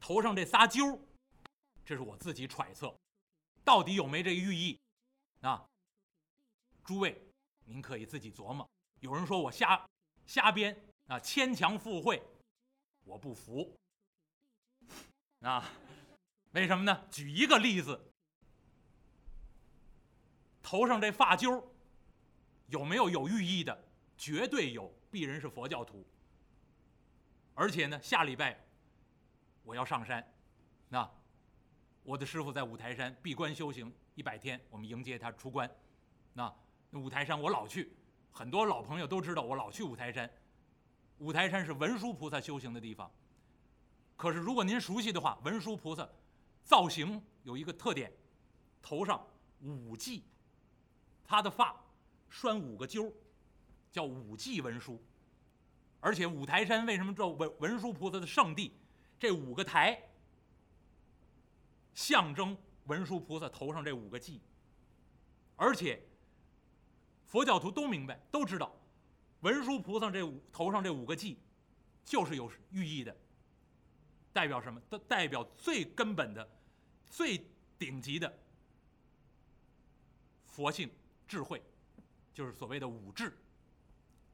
头上这仨揪这是我自己揣测，到底有没这个寓意啊？诸位，您可以自己琢磨。有人说我瞎瞎编啊，牵强附会，我不服啊。为什么呢？举一个例子，头上这发揪有没有有寓意的？绝对有，鄙人是佛教徒。而且呢，下礼拜我要上山，那我的师傅在五台山闭关修行一百天，我们迎接他出关。那五台山我老去，很多老朋友都知道我老去五台山。五台山是文殊菩萨修行的地方。可是如果您熟悉的话，文殊菩萨。造型有一个特点，头上五髻，他的发拴五个揪叫五髻文殊。而且五台山为什么叫文文殊菩萨的圣地？这五个台象征文殊菩萨头上这五个髻。而且佛教徒都明白，都知道，文殊菩萨这五头上这五个髻就是有寓意的。代表什么？代代表最根本的、最顶级的佛性智慧，就是所谓的五智。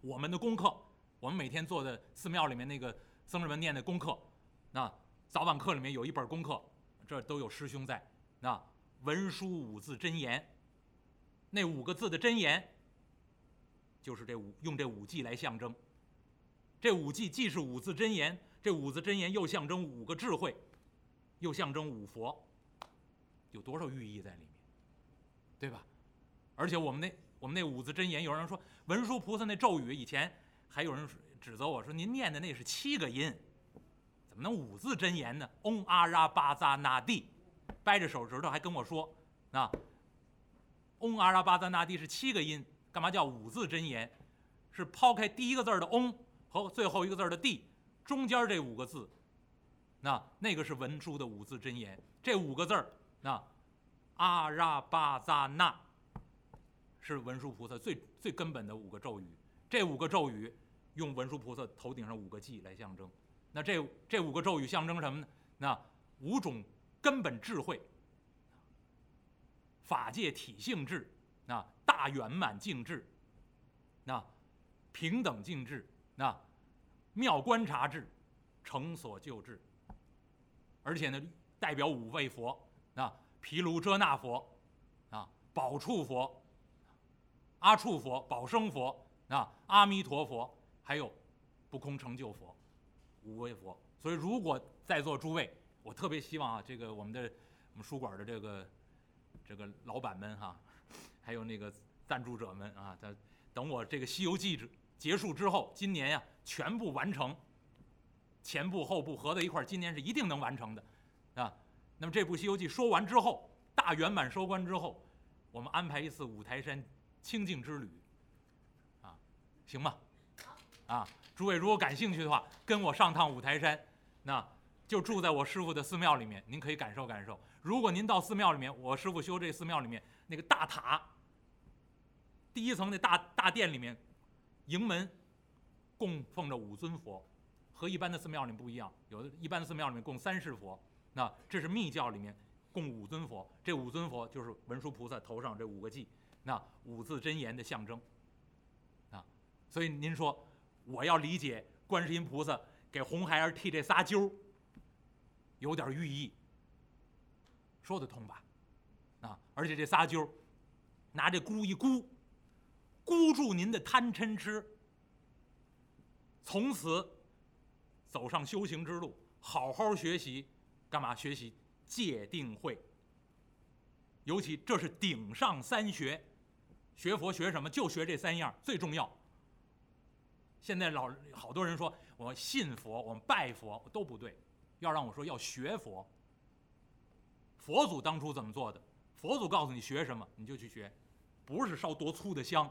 我们的功课，我们每天做的寺庙里面那个僧人们念的功课，那早晚课里面有一本功课，这都有师兄在。那文殊五字真言，那五个字的真言，就是这五用这五记来象征。这五记既是五字真言。这五字真言又象征五个智慧，又象征五佛，有多少寓意在里面，对吧？而且我们那我们那五字真言，有人说文殊菩萨那咒语，以前还有人指责我说您念的那是七个音，怎么能五字真言呢？嗡阿拉巴扎那地，掰着手指头还跟我说啊，嗡阿拉巴扎那地是七个音，干嘛叫五字真言？是抛开第一个字的嗡和最后一个字的地。中间这五个字，那那个是文殊的五字真言。这五个字儿，那阿拉巴扎那，是文殊菩萨最最根本的五个咒语。这五个咒语用文殊菩萨头顶上五个髻来象征。那这这五个咒语象征什么呢？那五种根本智慧，法界体性智，那大圆满净智，那平等净智，那。妙观察智，成所救智。而且呢，代表五位佛啊，毗卢遮那佛，啊，宝处佛，阿处佛，宝生佛，啊，阿弥陀佛，还有不空成就佛，五位佛。所以，如果在座诸位，我特别希望啊，这个我们的我们书馆的这个这个老板们哈，还有那个赞助者们啊，他等我这个《西游记》结束之后，今年呀。全部完成，前部后部合在一块儿，今年是一定能完成的，啊，那么这部《西游记》说完之后，大圆满收官之后，我们安排一次五台山清净之旅，啊，行吗？啊，诸位如果感兴趣的话，跟我上趟五台山，那就住在我师傅的寺庙里面，您可以感受感受。如果您到寺庙里面，我师傅修这寺庙里面那个大塔，第一层那大大殿里面，迎门。供奉着五尊佛，和一般的寺庙里不一样。有的一般的寺庙里面供三世佛，那这是密教里面供五尊佛。这五尊佛就是文殊菩萨头上这五个髻，那五字真言的象征。啊，所以您说我要理解观世音菩萨给红孩儿剃这仨揪，有点寓意，说得通吧？啊，而且这仨揪，拿这箍一箍，箍住您的贪嗔痴。从此走上修行之路，好好学习，干嘛学习戒定慧？尤其这是顶上三学，学佛学什么？就学这三样最重要。现在老好多人说我信佛，我们拜佛都不对，要让我说要学佛。佛祖当初怎么做的？佛祖告诉你学什么你就去学，不是烧多粗的香，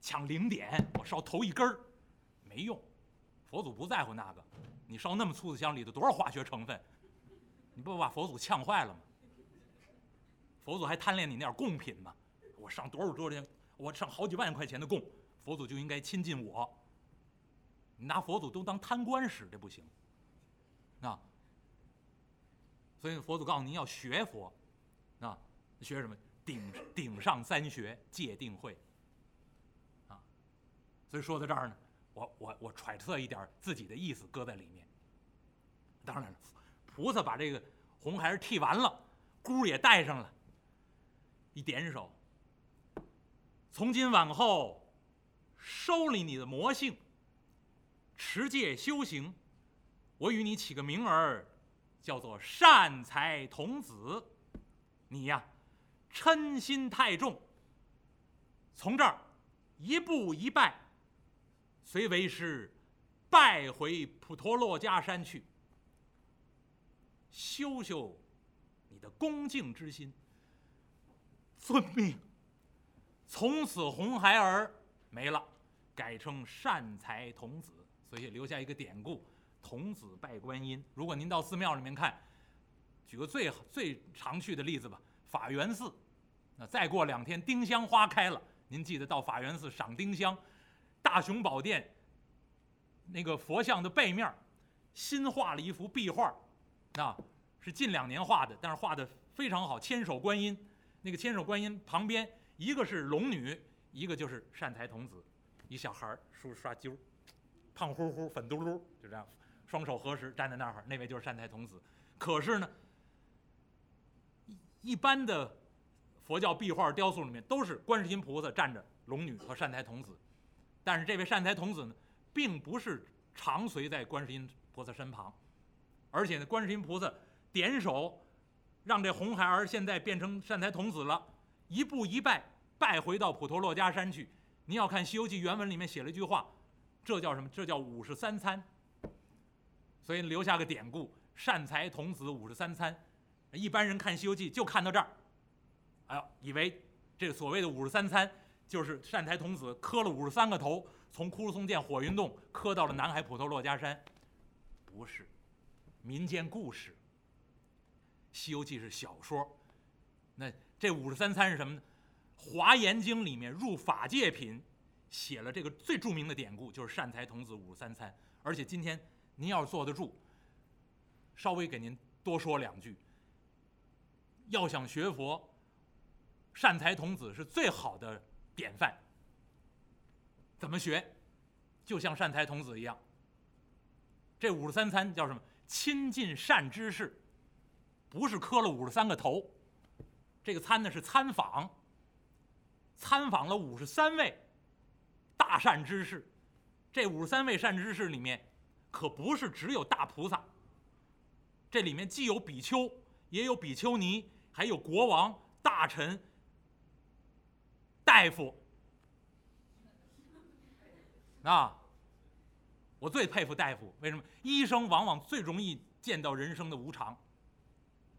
抢零点，我烧头一根儿。没用，佛祖不在乎那个。你烧那么粗的香，里头多少化学成分？你不把佛祖呛坏了吗？佛祖还贪恋你那点贡品吗？我上多少多少钱？我上好几万块钱的贡，佛祖就应该亲近我。你拿佛祖都当贪官使，这不行。啊所以佛祖告诉您要学佛，啊，学什么？顶顶上三学，戒定慧。啊，所以说到这儿呢，我我我揣测一点自己的意思搁在里面。当然了，菩萨把这个红孩儿剃完了，箍也戴上了，一点手，从今往后，收理你的魔性，持戒修行，我与你起个名儿。叫做善财童子，你呀，嗔心太重。从这儿一步一拜，随为师拜回普陀洛迦山去，修修你的恭敬之心。遵命。从此红孩儿没了，改称善财童子，所以留下一个典故。童子拜观音。如果您到寺庙里面看，举个最最常去的例子吧，法源寺。那再过两天丁香花开了，您记得到法源寺赏丁香。大雄宝殿那个佛像的背面，新画了一幅壁画，啊是近两年画的，但是画的非常好。千手观音，那个千手观音旁边一个是龙女，一个就是善财童子，一小孩儿梳刷揪，胖乎乎、粉嘟嘟，就这样。双手合十站在那儿，那位就是善财童子。可是呢，一一般的佛教壁画雕塑里面都是观世音菩萨站着龙女和善财童子，但是这位善财童子呢，并不是常随在观世音菩萨身旁，而且呢，观世音菩萨点手让这红孩儿现在变成善财童子了，一步一拜拜回到普陀洛迦山去。您要看《西游记》原文里面写了一句话，这叫什么？这叫五十三餐。所以留下个典故：善财童子五十三餐。一般人看《西游记》就看到这儿，哎呦，以为这所谓的五十三餐就是善财童子磕了五十三个头，从枯松涧火云洞磕到了南海普陀珞珈山。不是，民间故事。《西游记》是小说，那这五十三餐是什么呢？《华严经》里面入法界品写了这个最著名的典故，就是善财童子五十三参。而且今天。您要是坐得住，稍微给您多说两句。要想学佛，善财童子是最好的典范。怎么学？就像善财童子一样。这五十三参叫什么？亲近善知识，不是磕了五十三个头。这个参呢是参访，参访了五十三位大善知识。这五十三位善知识里面。可不是只有大菩萨，这里面既有比丘，也有比丘尼，还有国王、大臣、大夫。啊，我最佩服大夫，为什么？医生往往最容易见到人生的无常。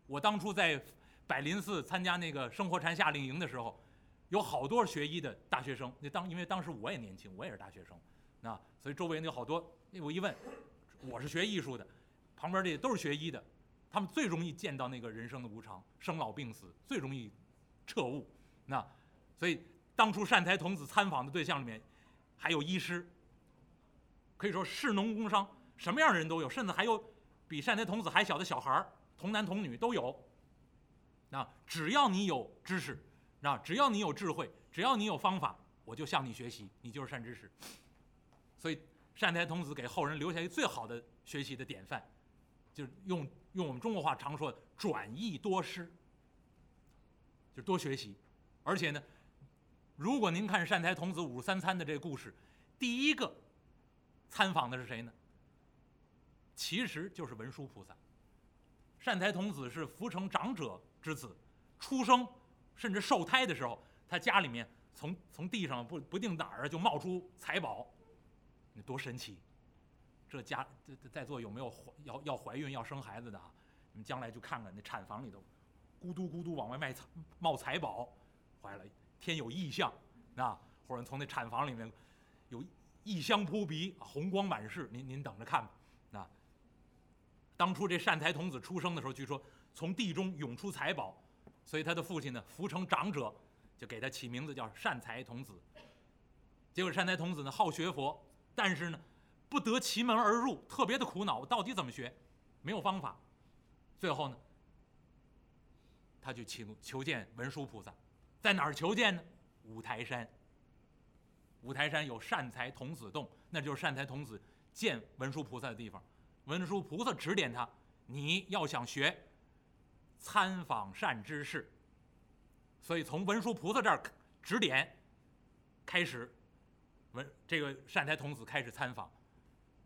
我当初在百林寺参加那个生活禅夏令营的时候，有好多学医的大学生。那当因为当时我也年轻，我也是大学生，那所以周围有好多。我一问，我是学艺术的，旁边这些都是学医的，他们最容易见到那个人生的无常、生老病死，最容易彻悟。那所以当初善财童子参访的对象里面，还有医师，可以说士农工商什么样的人都有，甚至还有比善财童子还小的小孩儿，童男童女都有。那只要你有知识，啊只要你有智慧，只要你有方法，我就向你学习，你就是善知识。所以。善财童子给后人留下一个最好的学习的典范，就是用用我们中国话常说的“转益多师”，就多学习。而且呢，如果您看善财童子五十三参的这个故事，第一个参访的是谁呢？其实就是文殊菩萨。善财童子是福成长者之子，出生甚至受胎的时候，他家里面从从地上不不定哪儿就冒出财宝。那多神奇！这家在在座有没有怀要要怀孕要生孩子的啊？你们将来就看看那产房里头，咕嘟咕嘟往外卖财冒财宝，坏了，天有异象，啊，或者从那产房里面有异香扑鼻，红光满室，您您等着看吧。那当初这善财童子出生的时候，据说从地中涌出财宝，所以他的父亲呢，福成长者，就给他起名字叫善财童子。结果善财童子呢，好学佛。但是呢，不得其门而入，特别的苦恼。我到底怎么学？没有方法。最后呢，他就请求见文殊菩萨，在哪儿求见呢？五台山。五台山有善财童子洞，那就是善财童子见文殊菩萨的地方。文殊菩萨指点他，你要想学参访善知识，所以从文殊菩萨这儿指点开始，文这个善财童子开始参访。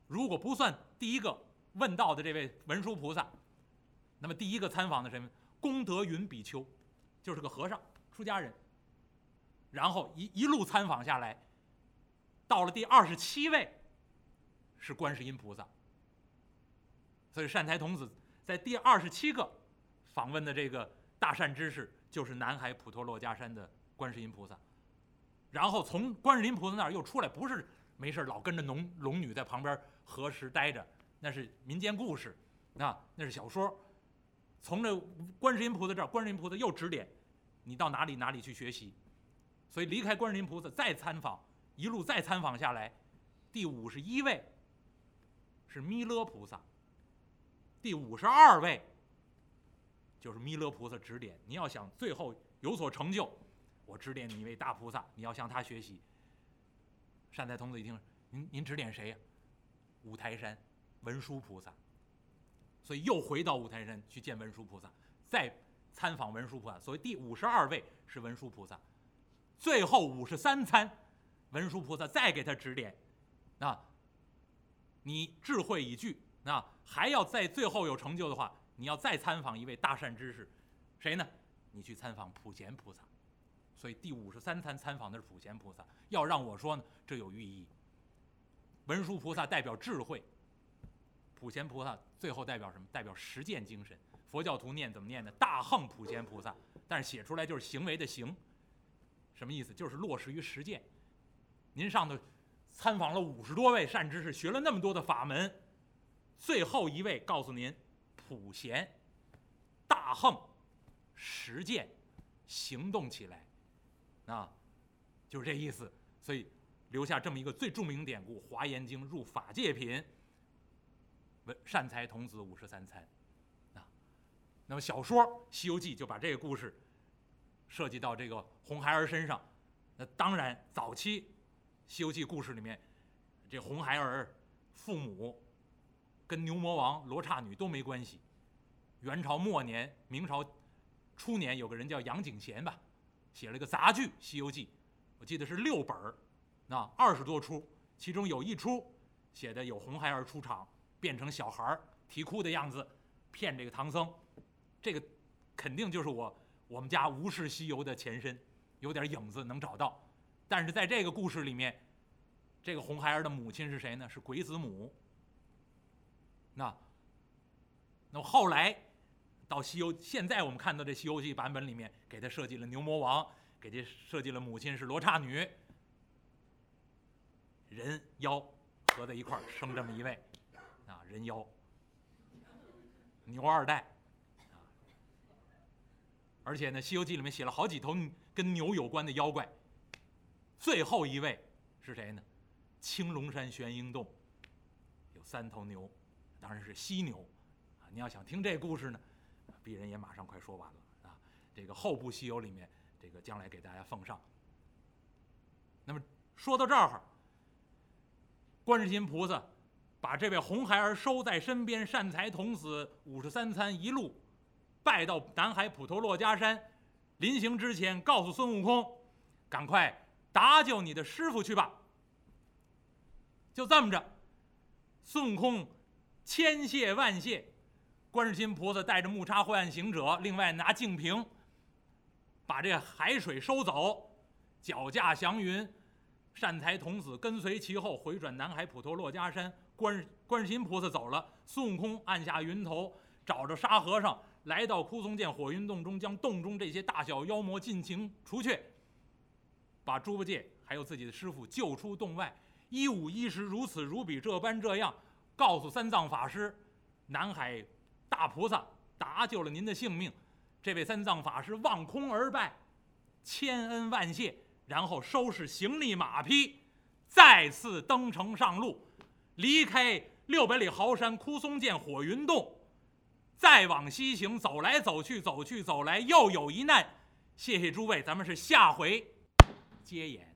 如果不算第一个问道的这位文殊菩萨，那么第一个参访的什么？功德云比丘，就是个和尚，出家人。然后一一路参访下来。到了第二十七位，是观世音菩萨。所以善财童子在第二十七个访问的这个大善知识，就是南海普陀珞珈山的观世音菩萨。然后从观世音菩萨那儿又出来，不是没事老跟着龙龙女在旁边何时待着，那是民间故事，啊，那是小说。从这观世音菩萨这儿，观世音菩萨又指点你到哪里哪里去学习。所以离开观世音菩萨再参访。一路再参访下来，第五十一位是弥勒菩萨，第五十二位就是弥勒菩萨指点。你要想最后有所成就，我指点你一位大菩萨，你要向他学习。善财童子一听，您您指点谁呀？五台山文殊菩萨。所以又回到五台山去见文殊菩萨，再参访文殊菩萨。所以第五十二位是文殊菩萨，最后五十三参。文殊菩萨再给他指点，啊，你智慧已具，啊，还要在最后有成就的话，你要再参访一位大善知识，谁呢？你去参访普贤菩萨。所以第五十三参参访的是普贤菩萨。要让我说呢，这有寓意。文殊菩萨代表智慧，普贤菩萨最后代表什么？代表实践精神。佛教徒念怎么念呢？大横普贤菩萨，但是写出来就是行为的行，什么意思？就是落实于实践。您上头参访了五十多位善知识，学了那么多的法门，最后一位告诉您，普贤大横实践行动起来，啊，就是这意思。所以留下这么一个最著名典故《华严经》入法界品，文善财童子五十三参，啊，那么小说《西游记》就把这个故事设计到这个红孩儿身上，那当然早期。《西游记》故事里面，这红孩儿父母跟牛魔王、罗刹女都没关系。元朝末年、明朝初年，有个人叫杨景贤吧，写了个杂剧《西游记》，我记得是六本儿，那二十多出，其中有一出写的有红孩儿出场，变成小孩儿啼哭的样子，骗这个唐僧。这个肯定就是我我们家无氏西游的前身，有点影子能找到。但是在这个故事里面，这个红孩儿的母亲是谁呢？是鬼子母。那，那么后来到西游，现在我们看到这《西游记》版本里面，给他设计了牛魔王，给他设计了母亲是罗刹女，人妖合在一块儿生这么一位，啊，人妖，牛二代，而且呢，《西游记》里面写了好几头跟牛有关的妖怪。最后一位是谁呢？青龙山玄鹰洞有三头牛，当然是犀牛啊！你要想听这故事呢，鄙人也马上快说完了啊！这个后部西游里面，这个将来给大家奉上。那么说到这儿，观世音菩萨把这位红孩儿收在身边，善财童子五十三参一路拜到南海普陀珞珈山，临行之前告诉孙悟空，赶快。搭救你的师傅去吧。就这么着，孙悟空千谢万谢，观世音菩萨带着木叉灰暗行者，另外拿净瓶把这海水收走，脚驾祥云，善财童子跟随其后，回转南海普陀珞珈山。观观世音菩萨走了，孙悟空按下云头，找着沙和尚，来到枯松涧火云洞中，将洞中这些大小妖魔尽情除却。把猪八戒还有自己的师傅救出洞外，一五一十如此如彼这般这样，告诉三藏法师，南海大菩萨搭救了您的性命，这位三藏法师望空而拜，千恩万谢，然后收拾行李马匹，再次登城上路，离开六百里豪山枯松涧火云洞，再往西行，走来走去，走去走来，又有一难。谢谢诸位，咱们是下回接演。